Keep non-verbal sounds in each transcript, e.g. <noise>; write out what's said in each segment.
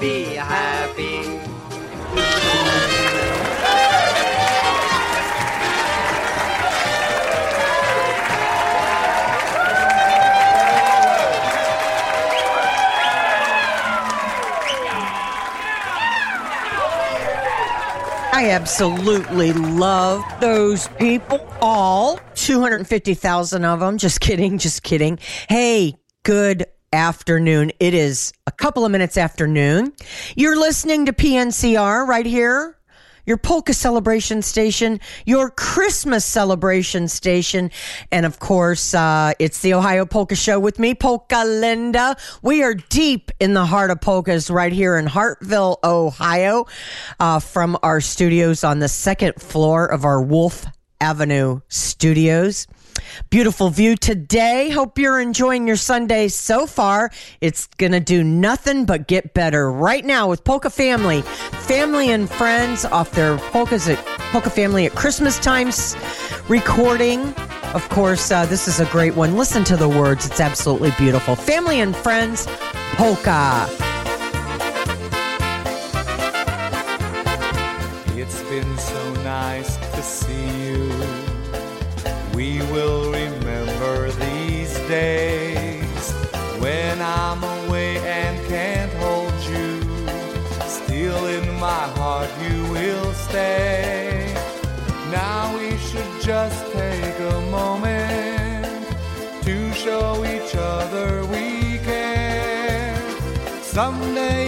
Be happy. I absolutely love those people. All 250,000 of them. Just kidding. Just kidding. Hey, good afternoon. It is a couple of minutes afternoon. You're listening to PNCR right here. Your polka celebration station, your Christmas celebration station, and of course, uh, it's the Ohio Polka Show with me, Polka Linda. We are deep in the heart of polkas right here in Hartville, Ohio, uh, from our studios on the second floor of our Wolf Avenue studios. Beautiful view today. Hope you're enjoying your Sunday so far. It's going to do nothing but get better right now with Polka Family. Family and friends off their polkas at Polka Family at Christmas times recording. Of course, uh, this is a great one. Listen to the words. It's absolutely beautiful. Family and friends, polka. Someday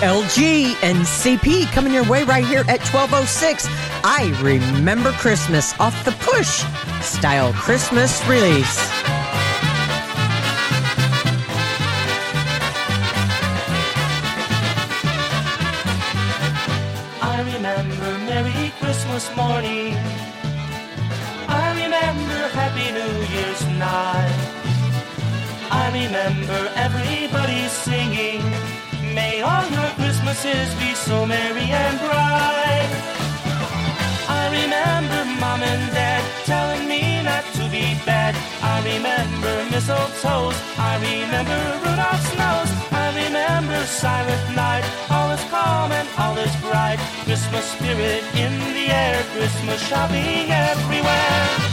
LG and CP coming your way right here at 1206. I remember Christmas off the push style Christmas release. Be so merry and bright. I remember mom and dad telling me not to be bad. I remember mistletoes. I remember Rudolph's nose. I remember silent night. All is calm and all is bright. Christmas spirit in the air. Christmas shopping everywhere.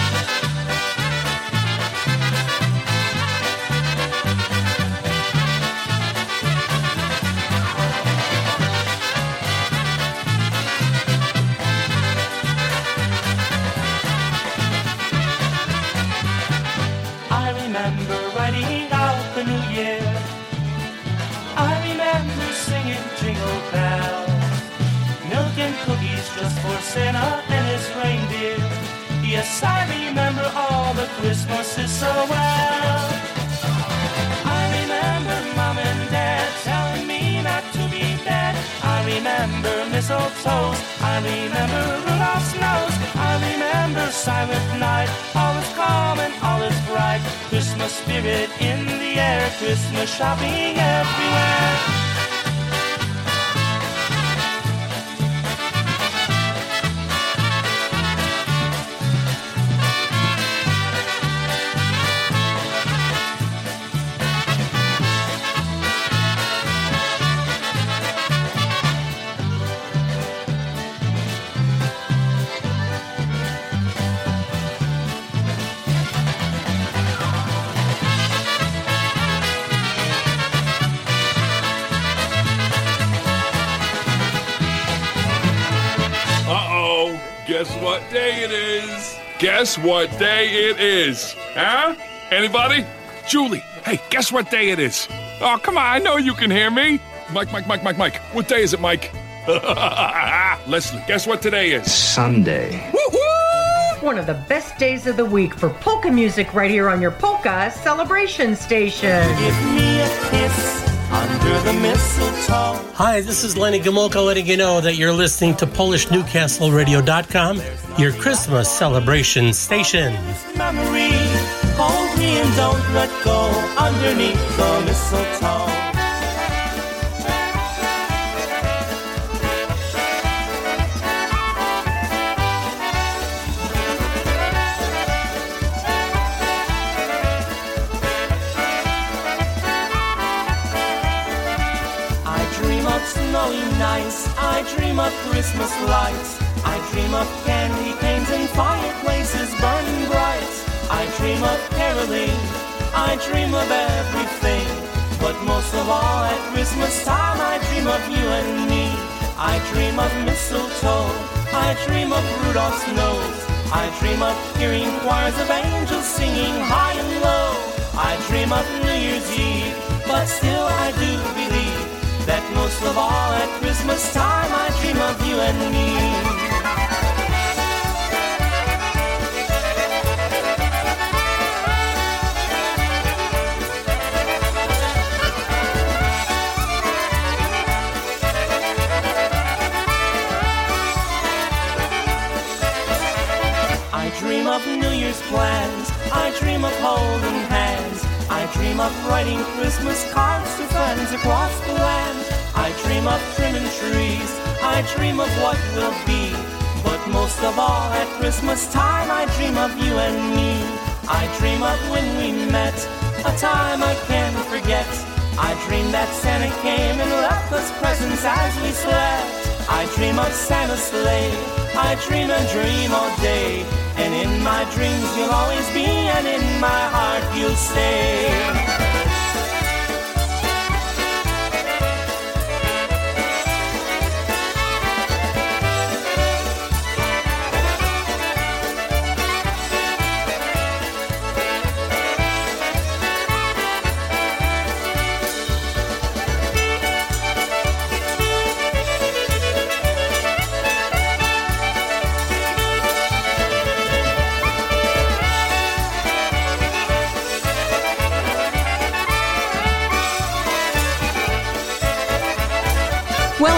Spirit in the air. Christmas shopping everywhere. Guess what day it is? Huh? Anybody? Julie, hey, guess what day it is? Oh, come on, I know you can hear me. Mike, Mike, Mike, Mike, Mike. What day is it, Mike? <laughs> Leslie, guess what today is? Sunday. One of the best days of the week for polka music right here on your polka celebration station. Give me a kiss under the mistletoe. Hi, this is Lenny Gomulka letting you know that you're listening to PolishNewcastleRadio.com, your Christmas celebration station. Memory, hold me and don't let go underneath the mistletoe. Dream of Christmas lights. I dream of candy canes and fireplaces burning bright. I dream of caroling. I dream of everything. But most of all, at Christmas time, I dream of you and me. I dream of mistletoe. I dream of Rudolph's nose. I dream of hearing choirs of angels singing high and low. I dream of New Year's Eve, but still I do believe that most of all at Christmas time I dream of you and me. I dream of New Year's plans. I dream of holding hands. I dream of writing Christmas cards to friends across the land. I dream of trimming trees. I dream of what will be. But most of all, at Christmas time, I dream of you and me. I dream of when we met, a time I can't forget. I dream that Santa came and left us presents as we slept. I dream of Santa's sleigh. I dream a dream all day. And in my dreams you'll always be, and in my heart you'll stay.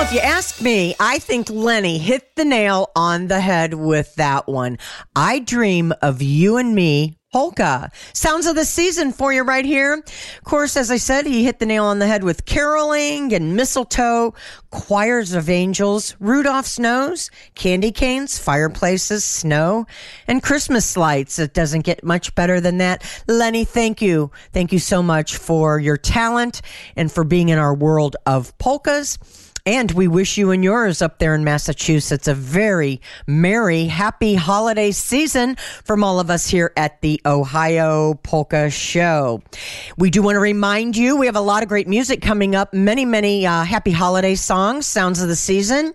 If you ask me, I think Lenny hit the nail on the head with that one. I dream of you and me. Polka. Sounds of the season for you right here. Of course, as I said, he hit the nail on the head with caroling and mistletoe, choirs of angels, Rudolph's nose, candy canes, fireplaces, snow, and Christmas lights. It doesn't get much better than that. Lenny, thank you. Thank you so much for your talent and for being in our world of polkas. And we wish you and yours up there in Massachusetts a very merry, happy holiday season from all of us here at the Ohio Polka Show. We do want to remind you we have a lot of great music coming up, many, many uh, happy holiday songs, sounds of the season.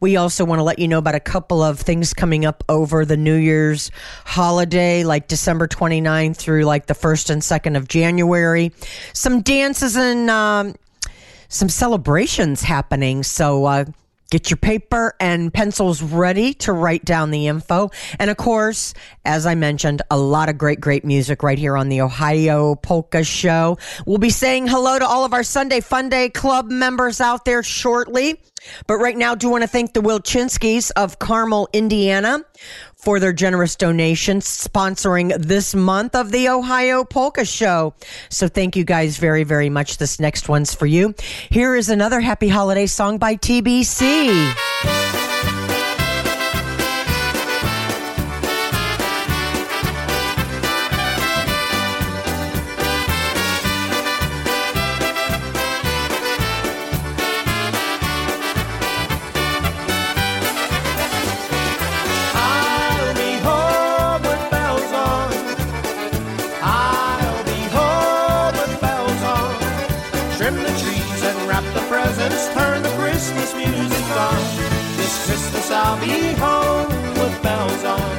We also want to let you know about a couple of things coming up over the New Year's holiday, like December 29th through like the 1st and 2nd of January. Some dances and um, some celebrations happening. So, uh, Get your paper and pencils ready to write down the info. And of course, as I mentioned, a lot of great, great music right here on the Ohio Polka Show. We'll be saying hello to all of our Sunday Fun Day Club members out there shortly. But right now, do want to thank the Wilchinskis of Carmel, Indiana for their generous donations sponsoring this month of the Ohio Polka Show. So thank you guys very, very much. This next one's for you. Here is another happy holiday song by TBC. Christmas I'll be home with bells on.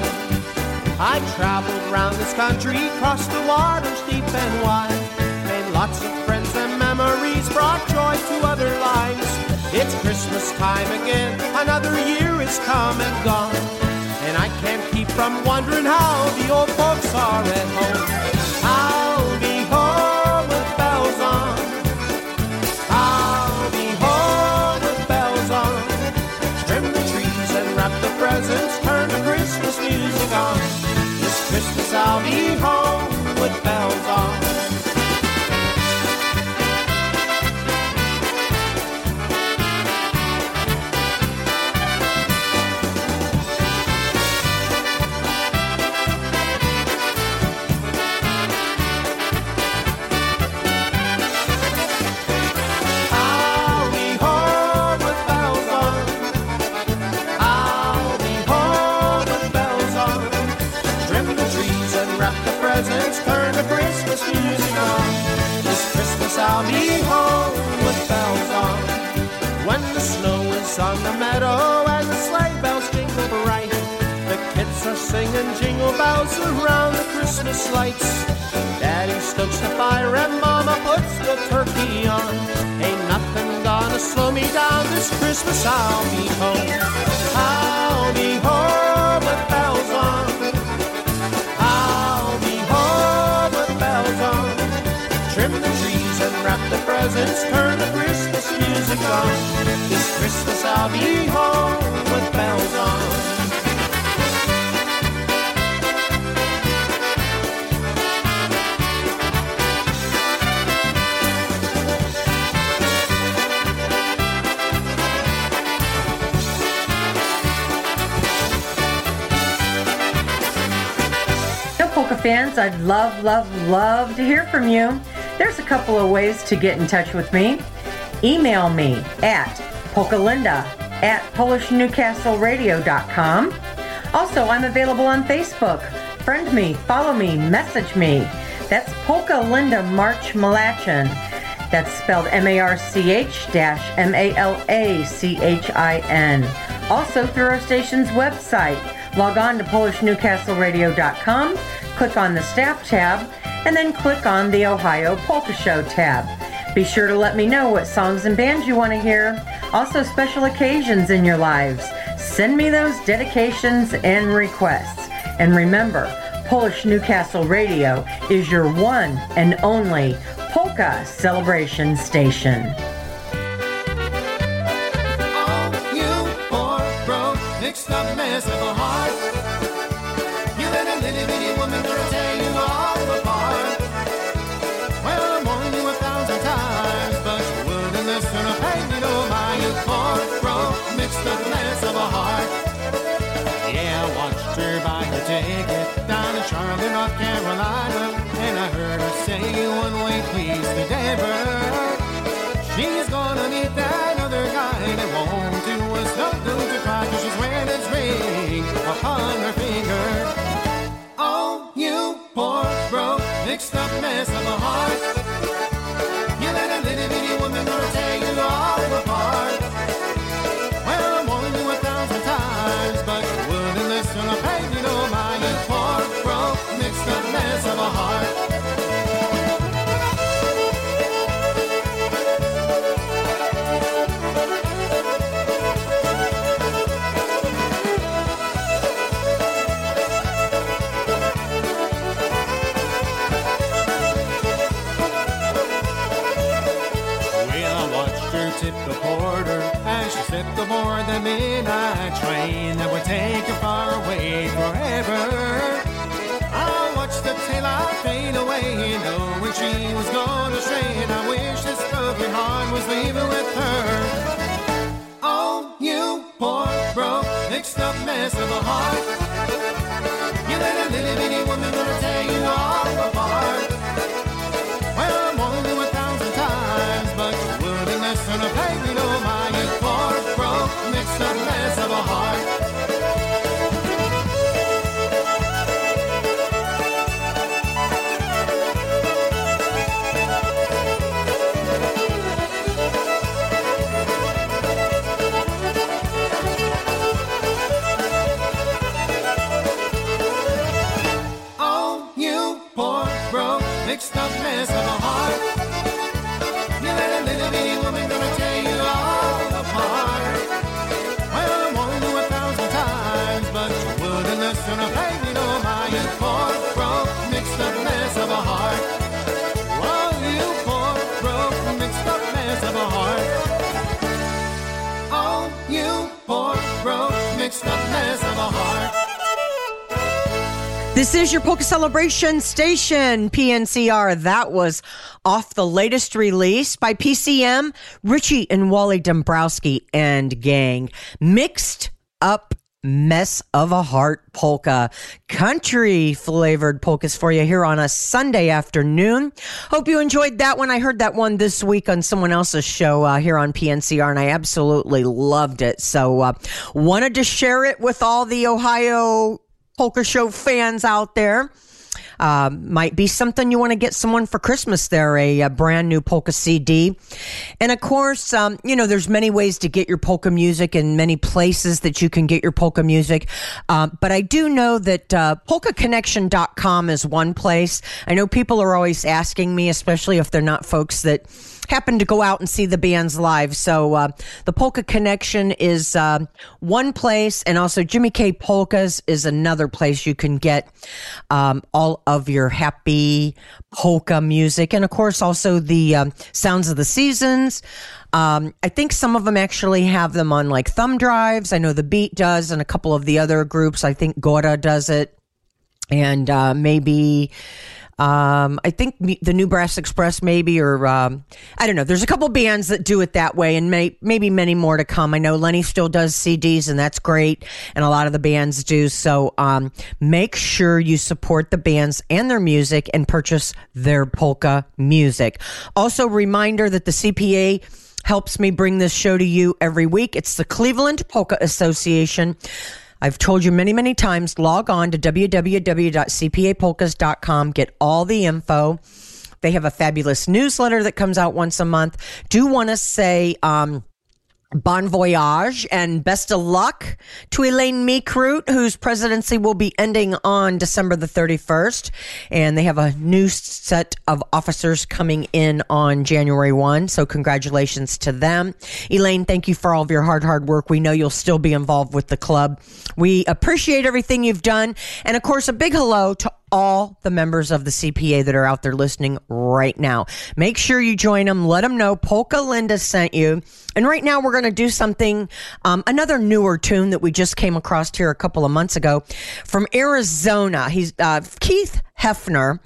I traveled round this country, crossed the waters deep and wide. Made lots of friends and memories, brought joy to other lives. It's Christmas time again, another year is come and gone. And I can't keep from wondering how the old folks are at home. I'll singing jingle bells around the Christmas lights. Daddy stokes the fire and Mama puts the turkey on. Ain't nothing gonna slow me down this Christmas. I'll be home. I'll be home with bells on. I'll be home with bells on. Trim the trees and wrap the presents. Turn the Christmas music on. This Christmas I'll be home with bells fans, I'd love, love, love to hear from you. There's a couple of ways to get in touch with me. Email me at polkalinda at polishnewcastleradio.com. Also, I'm available on Facebook. Friend me, follow me, message me. That's Polka Linda March Malachin. That's spelled M A R C H dash M A L A C H I N. Also through our station's website. Log on to PolishNewcastleRadio.com, click on the staff tab, and then click on the Ohio Polka Show tab. Be sure to let me know what songs and bands you want to hear. Also, special occasions in your lives. Send me those dedications and requests. And remember, Polish Newcastle Radio is your one and only polka celebration station. Her. Oh, you poor, broke, mixed up mess of a heart. You let a little bitty woman gonna This is your Polka Celebration Station, PNCR. That was off the latest release by PCM, Richie and Wally Dombrowski and gang. Mixed up mess of a heart polka. Country flavored polkas for you here on a Sunday afternoon. Hope you enjoyed that one. I heard that one this week on someone else's show uh, here on PNCR and I absolutely loved it. So, uh, wanted to share it with all the Ohio polka show fans out there. Uh, might be something you want to get someone for Christmas there, a, a brand new polka CD. And of course, um, you know, there's many ways to get your polka music and many places that you can get your polka music. Uh, but I do know that uh, polkaconnection.com is one place. I know people are always asking me, especially if they're not folks that happen to go out and see the bands live. So uh, the Polka Connection is uh, one place, and also Jimmy K Polkas is another place you can get um, all of your happy polka music, and of course also the um, Sounds of the Seasons. Um, I think some of them actually have them on like thumb drives. I know the Beat does, and a couple of the other groups. I think Gora does it, and uh, maybe um, I think the New Brass Express, maybe, or um, I don't know. There's a couple bands that do it that way, and may- maybe many more to come. I know Lenny still does CDs, and that's great, and a lot of the bands do. So um, make sure you support the bands and their music and purchase their polka music. Also, reminder that the CPA helps me bring this show to you every week. It's the Cleveland Polka Association. I've told you many, many times, log on to www.cpapolkas.com, get all the info. They have a fabulous newsletter that comes out once a month. Do want to say, um, Bon voyage and best of luck to Elaine Meekroot, whose presidency will be ending on December the 31st. And they have a new set of officers coming in on January 1. So congratulations to them. Elaine, thank you for all of your hard, hard work. We know you'll still be involved with the club. We appreciate everything you've done. And of course, a big hello to all the members of the CPA that are out there listening right now. Make sure you join them. Let them know Polka Linda sent you. And right now, we're going to do something, um, another newer tune that we just came across here a couple of months ago from Arizona. He's uh, Keith Hefner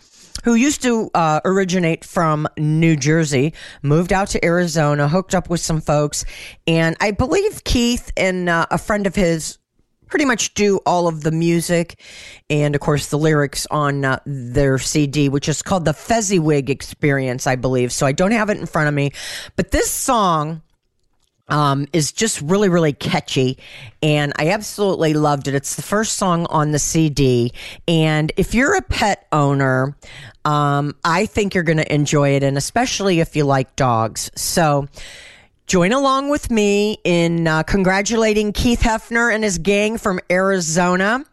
who used to uh, originate from New Jersey, moved out to Arizona, hooked up with some folks, and I believe Keith and uh, a friend of his pretty much do all of the music and of course the lyrics on uh, their CD which is called the Fezziwig Experience I believe so I don't have it in front of me but this song um, is just really, really catchy. And I absolutely loved it. It's the first song on the CD. And if you're a pet owner, um, I think you're going to enjoy it. And especially if you like dogs. So, Join along with me in uh, congratulating Keith Hefner and his gang from Arizona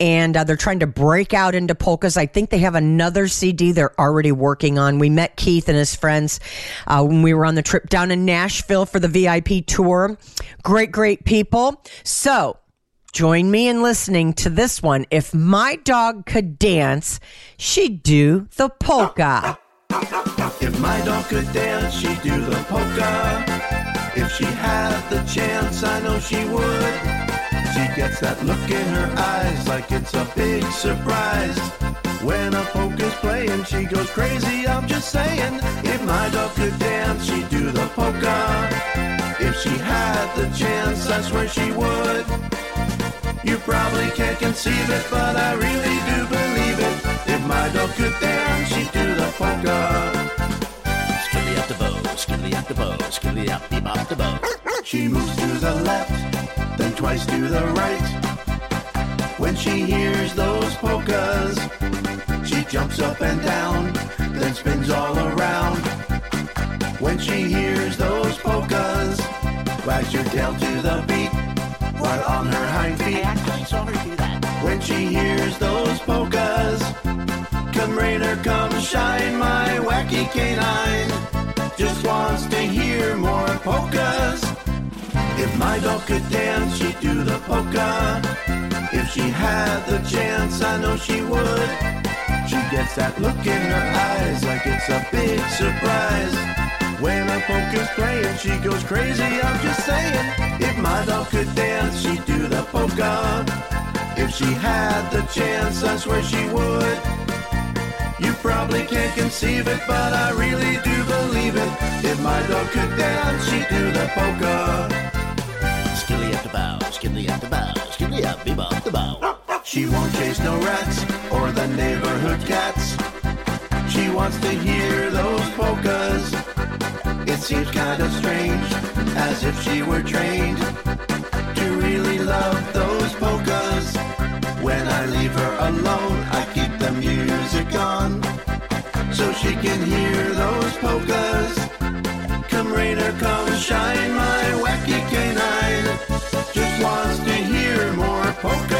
and uh, they're trying to break out into polkas. I think they have another CD they're already working on. We met Keith and his friends uh, when we were on the trip down in Nashville for the VIP tour. Great, great people. So, Join me in listening to this one. If my dog could dance, she'd do the polka. If my dog could dance, she'd do the polka. If she had the chance, I know she would. She gets that look in her eyes like it's a big surprise. When a polka's playing, she goes crazy. I'm just saying, if my dog could dance, she'd do the polka. If she had the chance, I swear she would. You probably can't conceive it, but I really do believe it. If my dog could dance, she'd do the polka. The bow, skilly up, beep up the bow. She moves to the left, then twice to the right. When she hears those polkas, she jumps up and down, then spins all around. When she hears those polkas, wags her tail to the beat, while on her hind feet. I actually saw her do that. When she hears those polkas, come rain or come shine, my wacky canine just wants to hear more polkas. If my dog could dance, she'd do the polka. If she had the chance, I know she would. She gets that look in her eyes like it's a big surprise. When a polka's playing, she goes crazy. I'm just saying, if my dog could dance, she'd do the polka. If she had the chance, I swear she would. You probably can't conceive it, but I really do believe it. If my dog could dance, she'd do the polka. Skilly up the bow, skilly up the bow, skilly up, bebop the bow. She won't chase no rats or the neighborhood cats. She wants to hear those polkas. It seems kind of strange, as if she were trained to really love those polkas. When I leave her alone, so she can hear those polkas. Come rain or come shine, my wacky canine just wants to hear more polkas.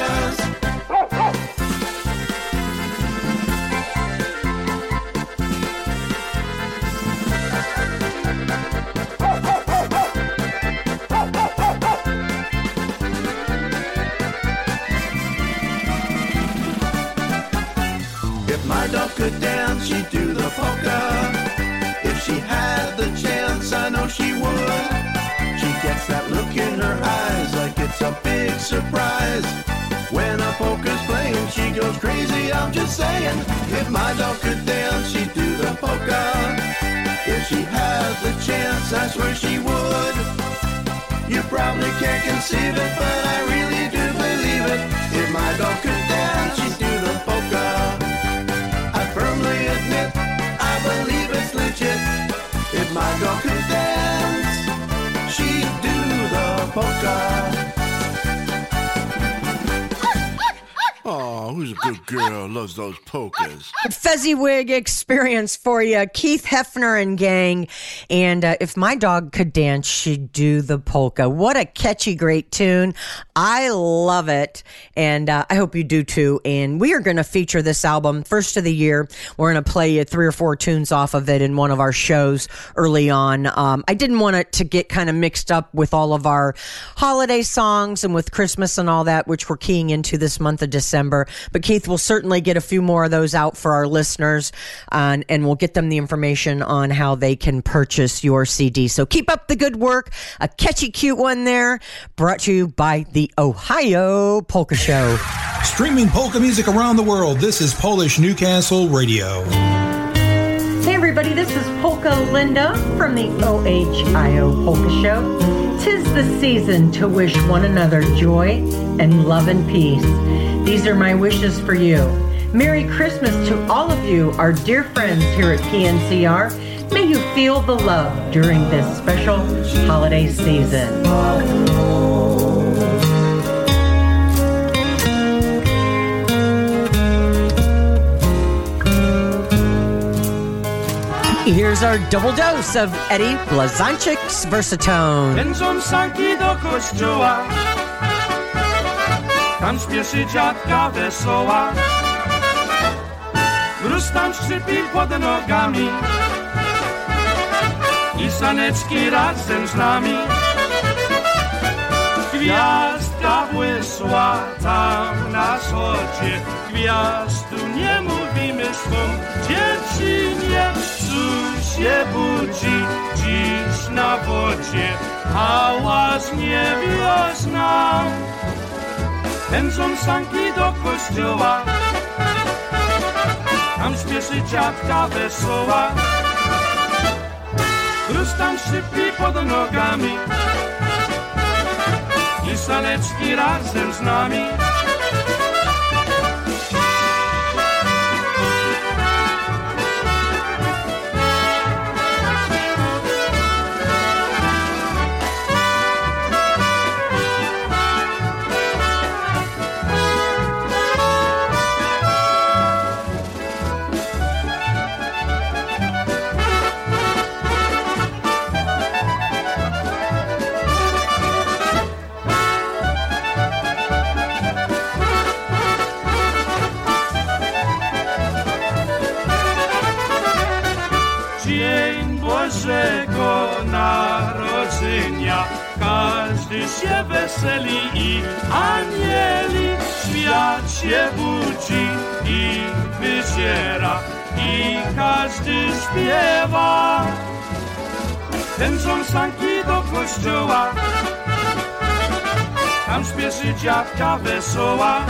Saying, if my dog could dance, she'd do the polka. If she had the chance, I swear she would. You probably can't conceive it, but I really do believe it. If my dog could dance, she'd do the polka. I firmly admit, I believe it's legit. If my dog could dance, she'd do the polka. Who's a good girl? Loves those polkas. Fezziwig experience for you, Keith Hefner and gang. And uh, if my dog could dance, she'd do the polka. What a catchy, great tune! I love it, and uh, I hope you do too. And we are going to feature this album first of the year. We're going to play you three or four tunes off of it in one of our shows early on. Um, I didn't want it to get kind of mixed up with all of our holiday songs and with Christmas and all that, which we're keying into this month of December. But But Keith will certainly get a few more of those out for our listeners, uh, and, and we'll get them the information on how they can purchase your CD. So keep up the good work. A catchy, cute one there, brought to you by the Ohio Polka Show. Streaming polka music around the world, this is Polish Newcastle Radio. Hey everybody, this is Polka Linda from the OHIO Polka Show. Tis the season to wish one another joy and love and peace. These are my wishes for you. Merry Christmas to all of you, our dear friends here at PNCR. May you feel the love during this special holiday season. Here's our double dose of Eddie Blazonczyk's Versatone. Tam śpieszy dziadka wesoła. Mróz tam szczypi pod nogami. I saneczki razem z nami. Gwiazdka błysła tam na wschodzie Gwiazdu nie mówimy swą. Dziewczynie Cóż się budzi dziś na wodzie. Hałas nie wiosna Pędzą sanki do kościoła. Tam śpieszy dziadka wesoła. Mróz tam szybki pod nogami. I saneczki razem z nami Każdy się weseli i anieli Świat się budzi i wyziera I każdy śpiewa Pędzą sanki do kościoła Tam śpieszy dziadka wesoła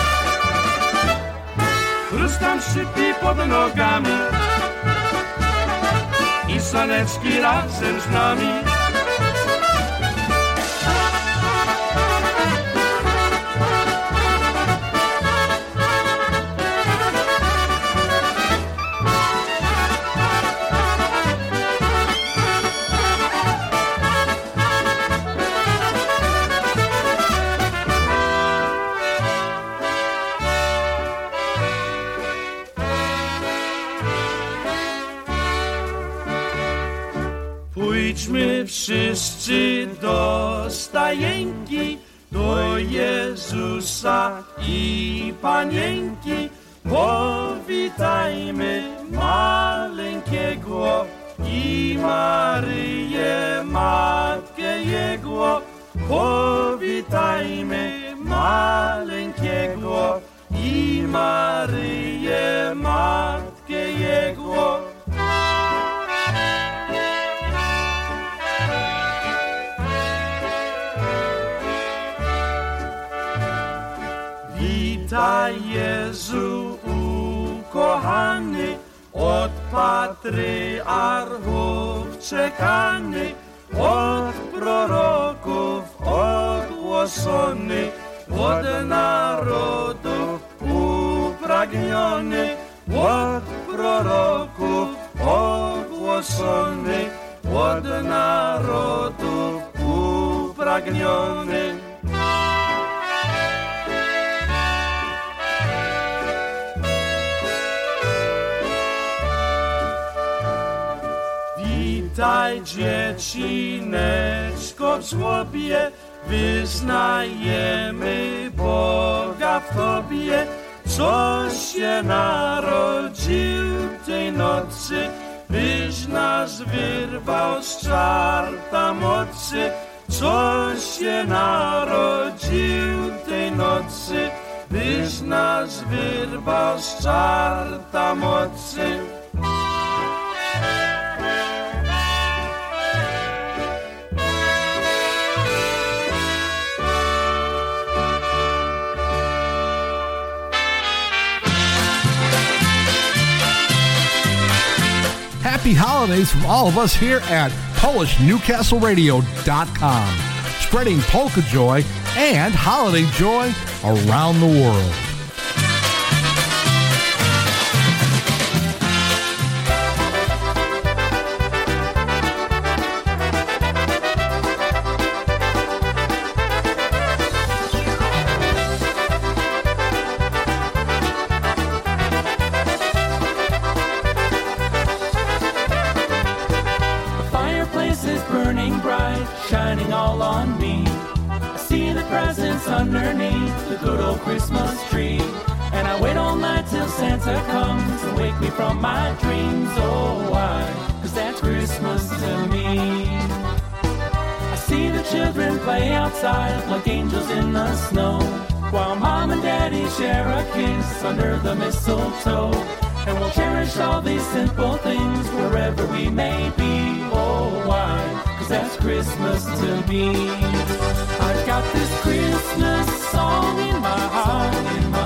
Chrust tam szczypi pod nogami i saneczki razem z nami. Witaj Jezu ukochany, od patriarchów czekany, od proroków ogłoszony, od narodów upragniony, od proroków ogłoszony, od narodów upragniony. Witaj dziecineczko w żłobie, wyznajemy Boga w Tobie, coś się narodził tej nocy, byś nas wyrwał z czarta mocy, coś się narodził tej nocy, byś nas vyrbasarta moci. Happy holidays from all of us here at PolishNewcastleRadio.com, spreading polka joy and holiday joy around the world. Presents underneath the good old Christmas tree. And I wait all night till Santa comes to wake me from my dreams. Oh, why? Cause that's Christmas to me. I see the children play outside like angels in the snow. While mom and daddy share a kiss under the mistletoe. And we'll cherish all these simple things wherever we may be. Oh, why? Cause that's Christmas to me. I've got this Christmas song in my heart, in my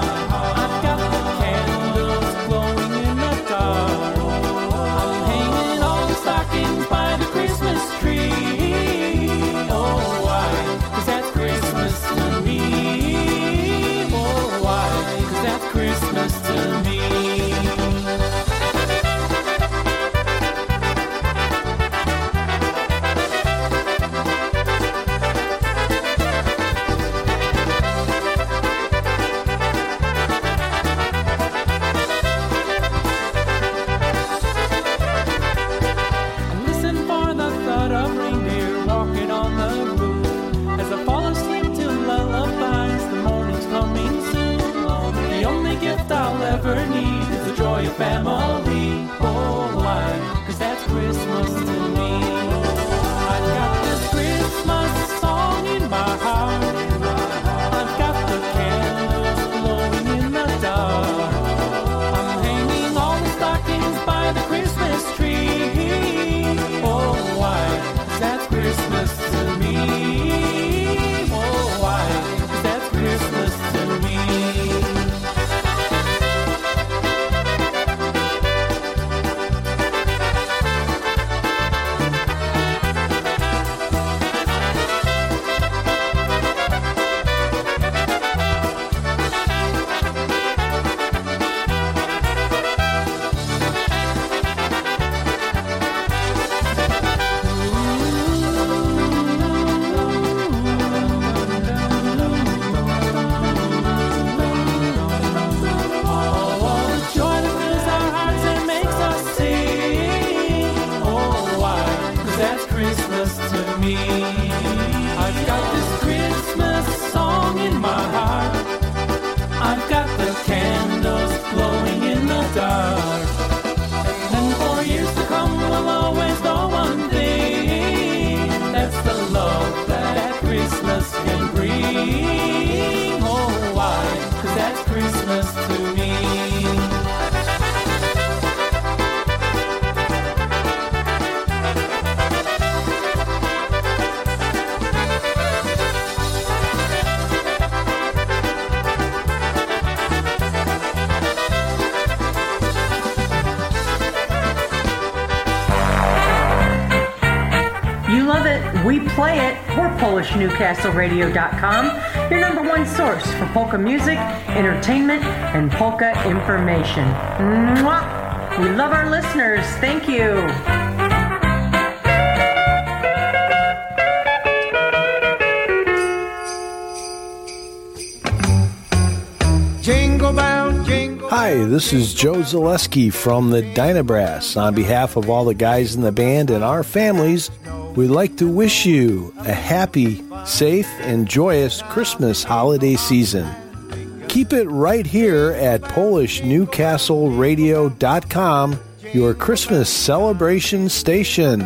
PolishNewcastleRadio.com, your number one source for polka music, entertainment, and polka information. Mwah! We love our listeners. Thank you. Jingle bell, jingle. Hi, this is Joe Zaleski from the Dynabrass. On behalf of all the guys in the band and our families, we'd like to wish you a happy, safe, and joyous Christmas holiday season. Keep it right here at PolishNewcastleRadio.com, your Christmas celebration station.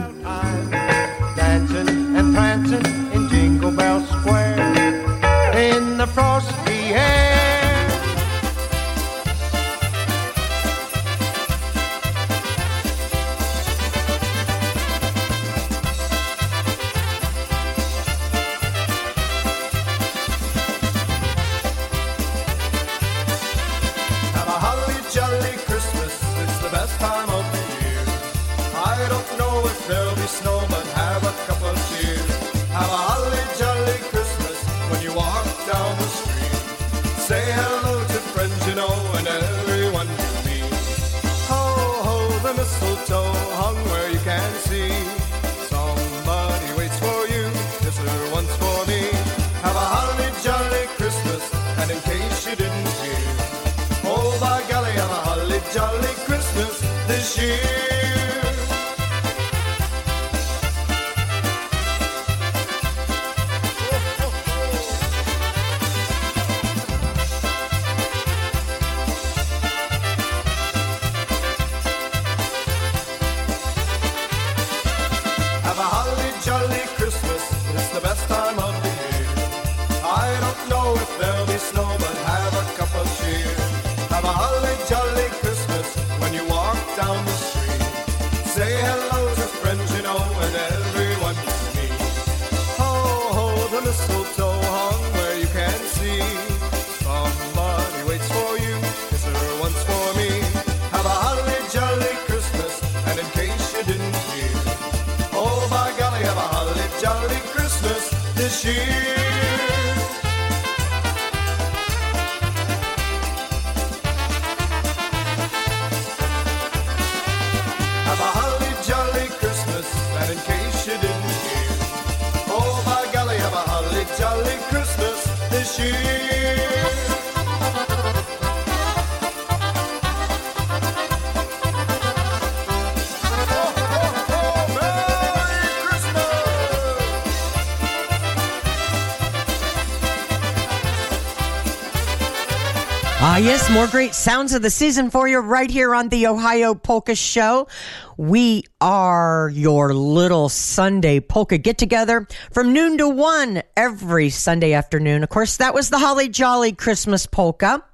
More great sounds of the season for you right here on the Ohio Polka Show. We are your little Sunday polka get together from noon to one every Sunday afternoon. Of course, that was the Holly Jolly Christmas polka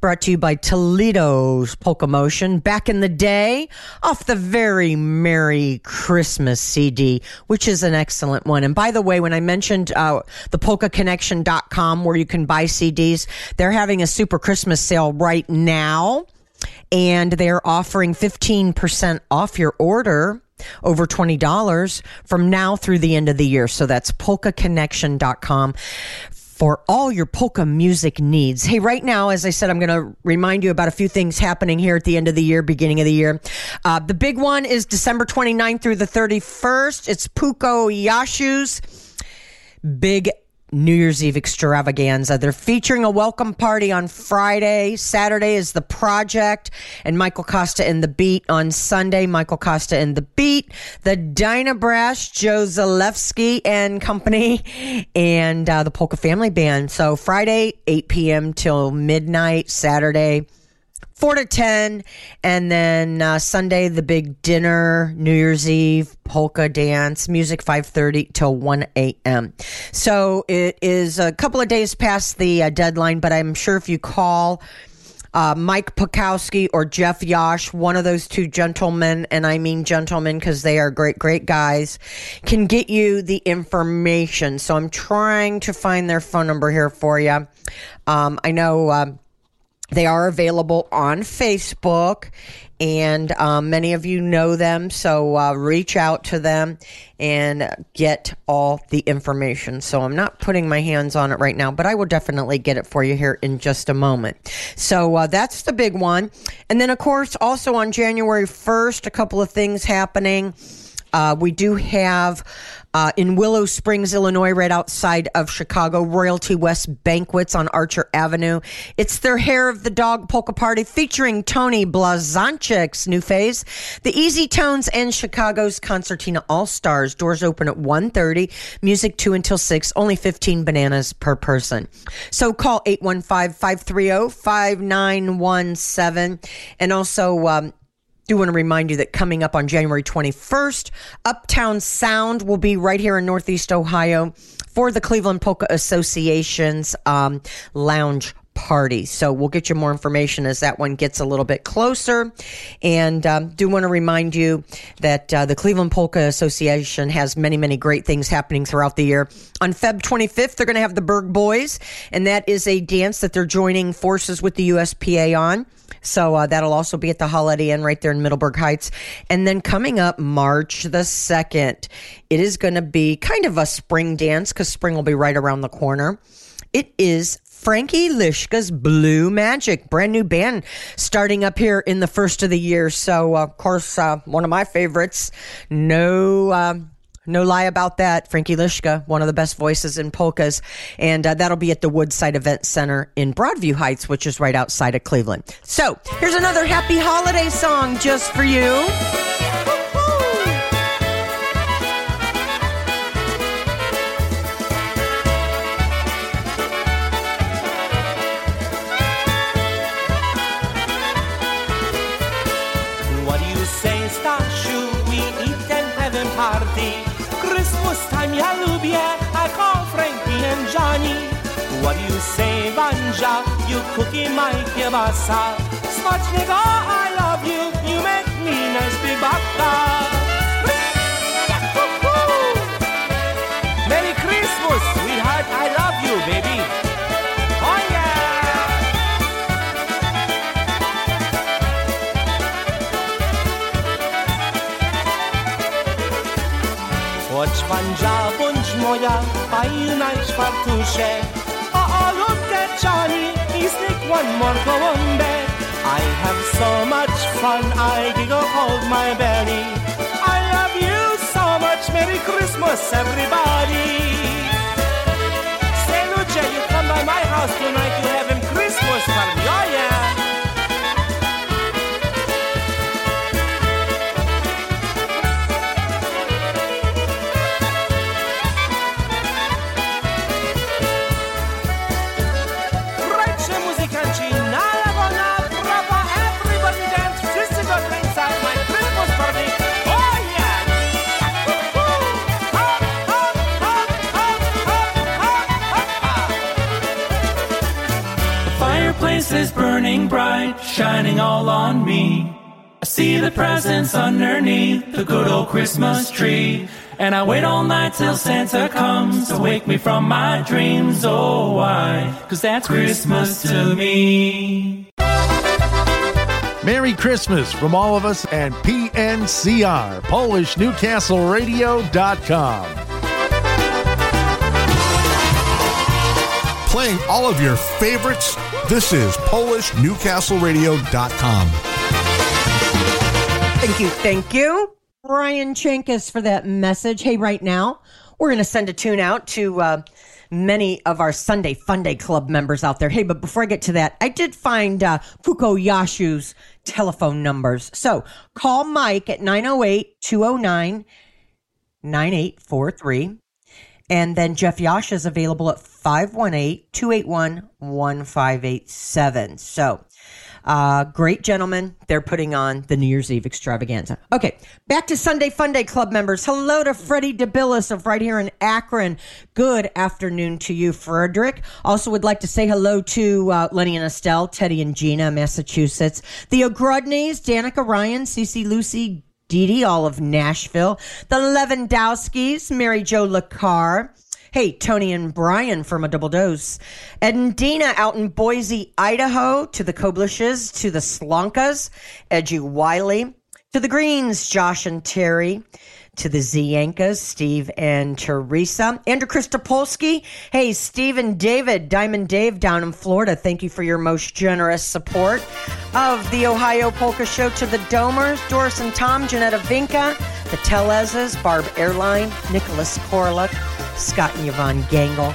brought to you by Toledo's Polka Motion back in the day off the very Merry Christmas CD, which is an excellent one. And by the way, when I mentioned uh, the polkaconnection.com where you can buy CDs, they're having a super Christmas sale right now and they're offering 15% off your order over $20 from now through the end of the year. So that's polkaconnection.com for all your polka music needs. Hey, right now, as I said, I'm going to remind you about a few things happening here at the end of the year, beginning of the year. Uh, the big one is December 29th through the 31st. It's Puko Yashu's big New Year's Eve extravaganza. They're featuring a welcome party on Friday. Saturday is the project and Michael Costa and the Beat on Sunday. Michael Costa and the Beat, the Dyna Brass, Joe Zalewski and company, and uh, the Polka Family Band. So Friday, 8 p.m. till midnight. Saturday, four to ten, and then uh, Sunday the big dinner, New Year's Eve polka dance, music five thirty till one a.m. So it is a couple of days past the uh, deadline, but I'm sure if you call. Uh, Mike Pakowski or Jeff Yash, one of those two gentlemen, and I mean gentlemen because they are great, great guys, can get you the information. So I'm trying to find their phone number here for you. Um, I know um, they are available on Facebook, and um, many of you know them. So uh, reach out to them and get all the information. So I'm not putting my hands on it right now, but I will definitely get it for you here in just a moment. So uh, that's the big one. And then, of course, also on January 1st, a couple of things happening. Uh, we do have uh, in Willow Springs, Illinois, right outside of Chicago, Royalty West Banquets on Archer Avenue. It's their Hair of the Dog polka party featuring Tony Blazonczyk's new phase, the Easy Tones, and Chicago's Concertina All Stars. Doors open at 1.30, music 2 until 6, only 15 bananas per person. So call 815-530-5917 and also um, do want to remind you that coming up on January 21st, Uptown Sound will be right here in Northeast Ohio for the Cleveland Polka Association's um, lounge party. So we'll get you more information as that one gets a little bit closer. And um, do want to remind you that uh, the Cleveland Polka Association has many, many great things happening throughout the year. On Feb 25th, they're going to have the Berg Boys, and that is a dance that they're joining forces with the USPA on. So uh, that'll also be at the Holiday Inn right there in Middleburg Heights. And then coming up March the 2nd, it is going to be kind of a spring dance because spring will be right around the corner. It is Frankie Lishka's Blue Magic, brand new band starting up here in the first of the year. So, uh, of course, uh, one of my favorites. No. Um, no lie about that. Frankie Lishka, one of the best voices in polkas. And uh, that'll be at the Woodside Event Center in Broadview Heights, which is right outside of Cleveland. So here's another happy holiday song just for you. Time, ja lubię. I call Frankie and Johnny. What do you say, Banja? You cookie my kielbasa. Smacznego, I love you. You make me nice big baka. Merry Christmas, sweetheart. I love you, baby. Oh yeah. Chodź Wanja, czwartusze. O, o, look at Johnny, he's like one more gołąbę. I have so much fun, I giggle hold my belly. I love you so much, Merry Christmas, everybody. Say, Lucia, you come by my house tonight, presents underneath the good old Christmas tree. And I wait all night till Santa comes to wake me from my dreams. Oh, why? Cause that's Christmas to me. Merry Christmas from all of us and PNCR, PolishNewcastleRadio.com. Playing all of your favorites, this is PolishNewcastleRadio.com. Thank you. Thank you. Brian Chenkus for that message. Hey, right now, we're going to send a tune out to uh, many of our Sunday Fun Day Club members out there. Hey, but before I get to that, I did find uh, Fuko Yashu's telephone numbers. So call Mike at 908 209 9843. And then Jeff Yash is available at 518 281 1587. So, uh, great gentlemen. They're putting on the New Year's Eve extravaganza. Okay, back to Sunday Fun Day Club members. Hello to Freddie DeBillis of right here in Akron. Good afternoon to you, Frederick. Also, would like to say hello to uh, Lenny and Estelle, Teddy and Gina, Massachusetts. The O'Grudneys, Danica Ryan, Cece Lucy, Dee Dee, all of Nashville. The Lewandowskis, Mary Jo LaCar. Hey, Tony and Brian from a double dose. And Dina out in Boise, Idaho. To the Koblishes, to the Slonkas, Edgy Wiley. To the Greens, Josh and Terry. To the Ziankas, Steve and Teresa. Andrew Christopolsky. Hey, Steve and David, Diamond Dave down in Florida. Thank you for your most generous support of the Ohio Polka Show. To the Domers, Doris and Tom, Janetta Vinca, the Telezes, Barb Airline, Nicholas Korlick, Scott and Yvonne Gangle,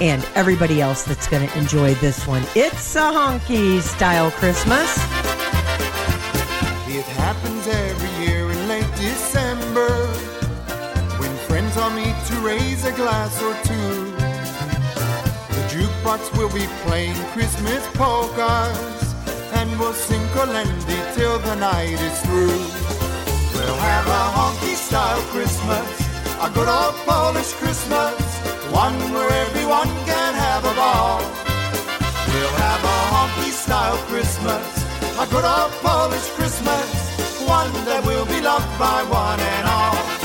and everybody else that's going to enjoy this one. It's a honky style Christmas. It glass or two. The jukebox will be playing Christmas polkas and we'll sing Kolendi till the night is through. We'll have a honky style Christmas, a good old Polish Christmas, one where everyone can have a ball. We'll have a honky style Christmas, a good old Polish Christmas, one that will be loved by one and all.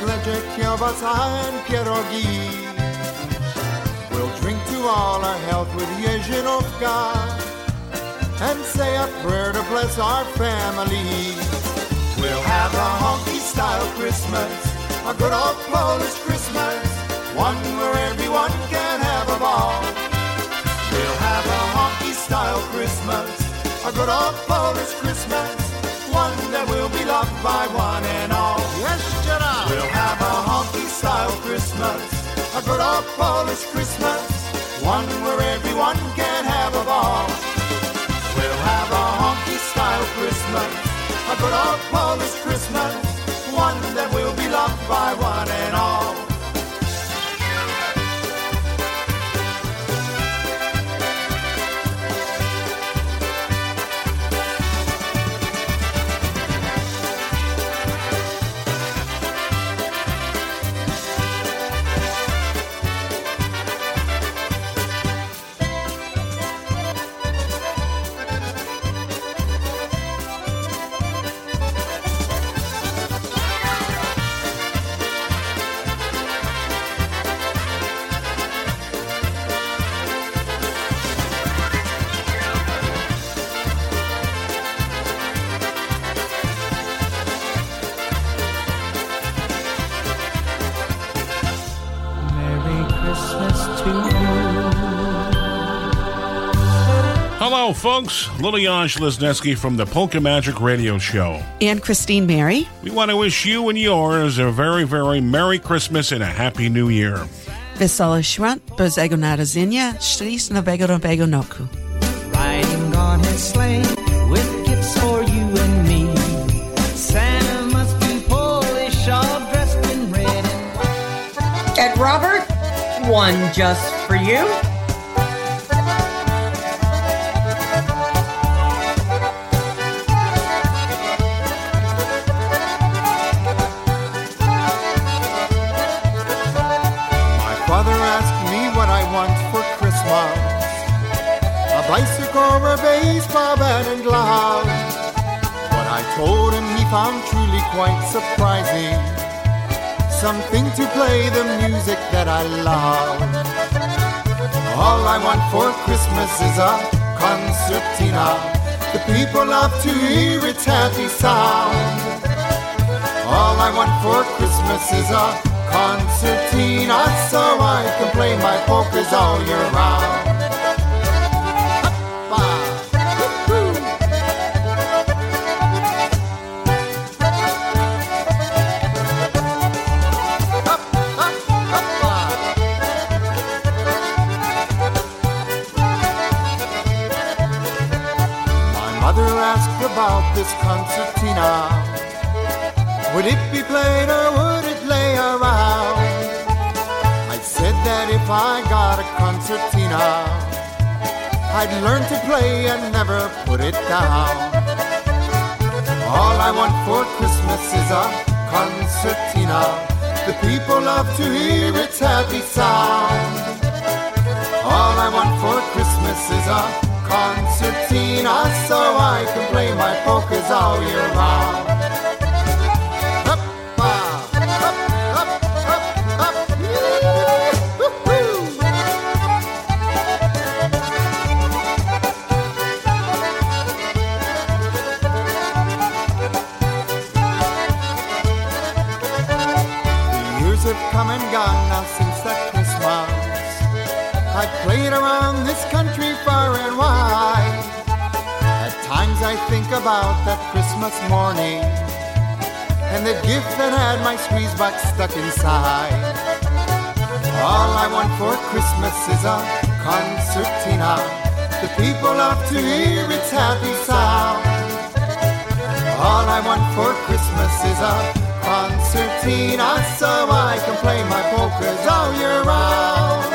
There's ledge kielbasa and pierogi. We'll drink to all our health with Jezinovka and say a prayer to bless our family. We'll have a honky style Christmas, a good old Polish Christmas, one where everyone can have a ball. We'll have a honky style Christmas, a good old Polish Christmas, one that will be loved by one and a Polish Christmas, one where everyone can have a ball. We'll have a honky style Christmas, a good old Polish Christmas, one that will be loved by Hello, folks. Lilian Lesneski from the Polka Magic Radio Show. And Christine Mary. We want to wish you and yours a very, very Merry Christmas and a Happy New Year. Wesoły świąt, Bożego Narodzenia, Szczęść Nowego Nowego Roku. Riding on his sleigh with gifts for you and me. Santa must be Polish, all dressed in red and white. And Robert, one just for you. Bat, and glove. What I told him he found truly quite surprising. Something to play the music that I love. All I want for Christmas is a concertina. The people love to hear its happy sound. All I want for Christmas is a concertina so I can play my polkas all year round. This concertina. Would it be played or would it lay around? I said that if I got a concertina, I'd learn to play and never put it down. All I want for Christmas is a concertina. The people love to hear its happy sound. All I want for Christmas is a concertina so I can play my polkas all year round. The years have come and gone now since that Christmas. I played around this country far and wide. I think about that Christmas morning and the gift that had my squeeze box stuck inside. All I want for Christmas is a concertina. The people love to hear its happy sound. All I want for Christmas is a patina so I can play my polkas all year round.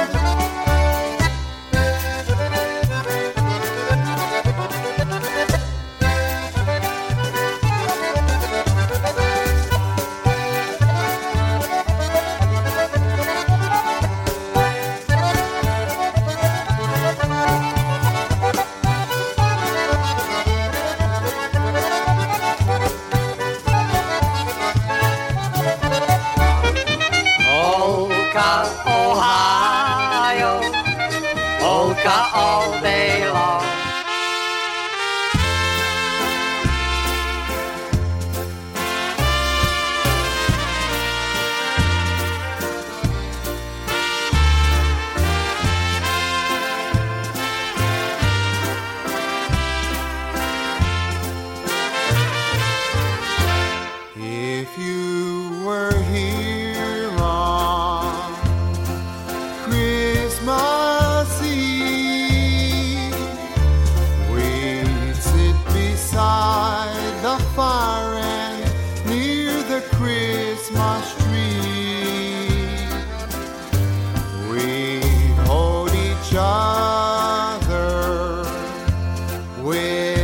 With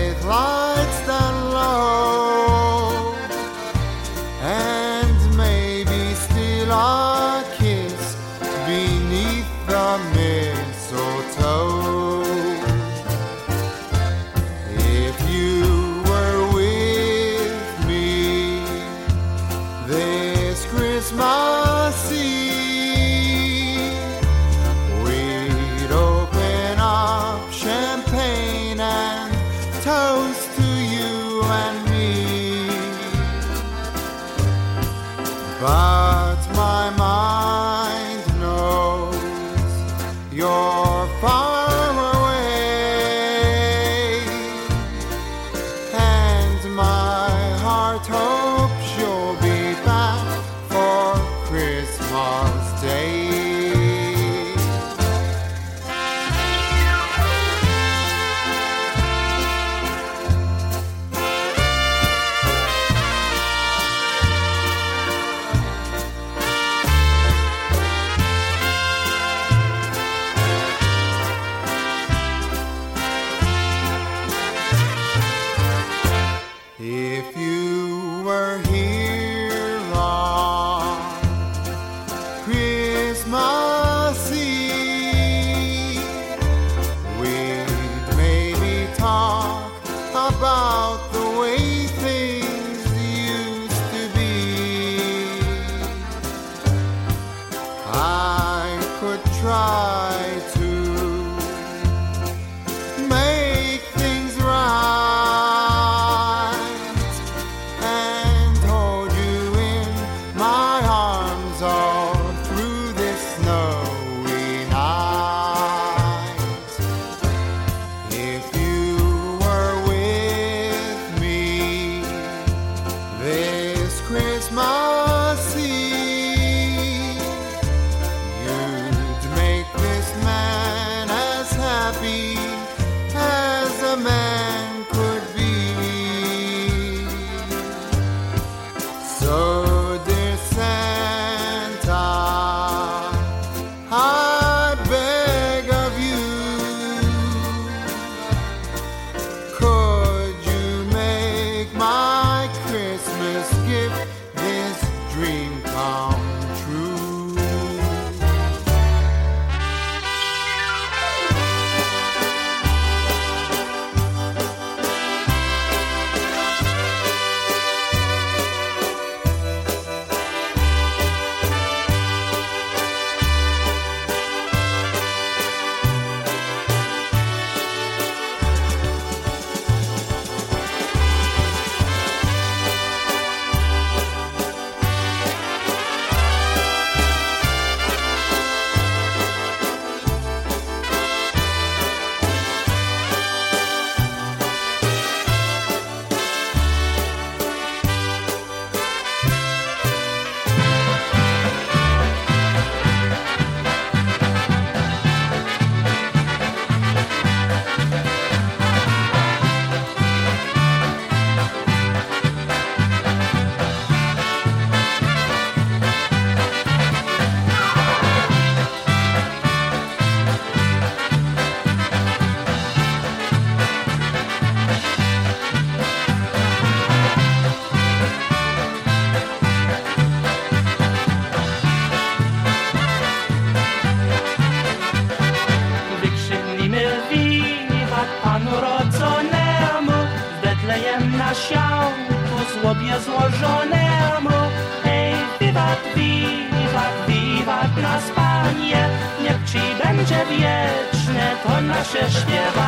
to nasze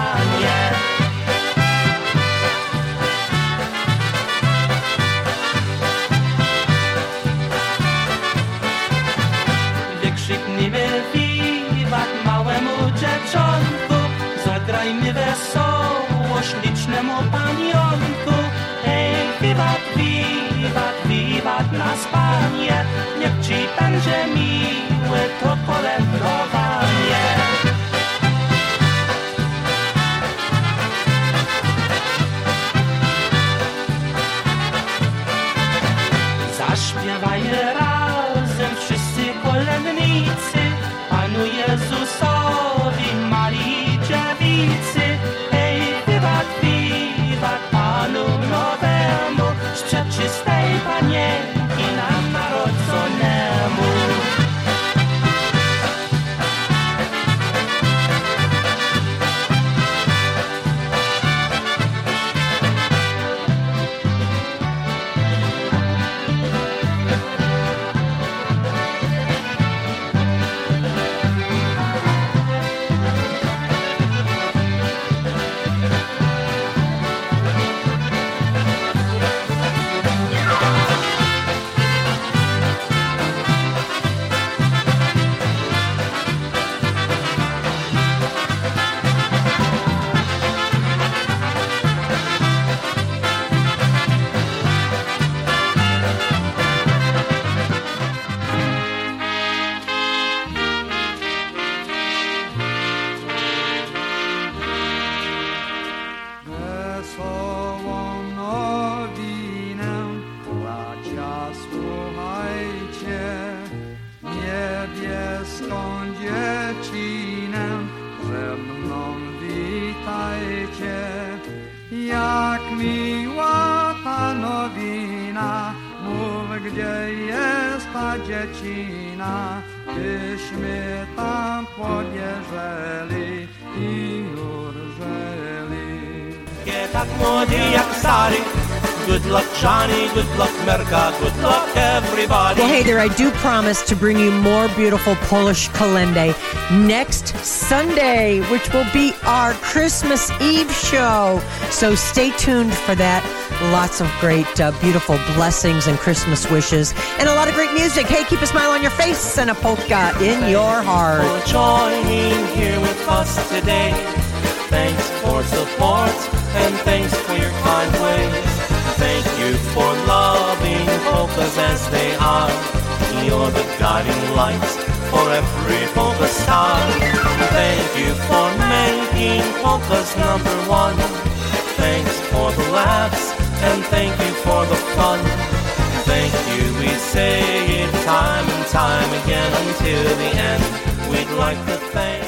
I do promise to bring you more beautiful Polish kalende next Sunday, which will be our Christmas Eve show. So stay tuned for that. Lots of great, uh, beautiful blessings and Christmas wishes, and a lot of great music. Hey, keep a smile on your face and a polka in your heart. for joining here with us today. Thanks for support and thanks for your kind ways. Thank you for loving polkas as they are. You're the guiding light for every polka star. Thank you for making polkas number one. Thanks for the laughs and thank you for the fun. Thank you, we say it time and time again until the end. We'd like to thank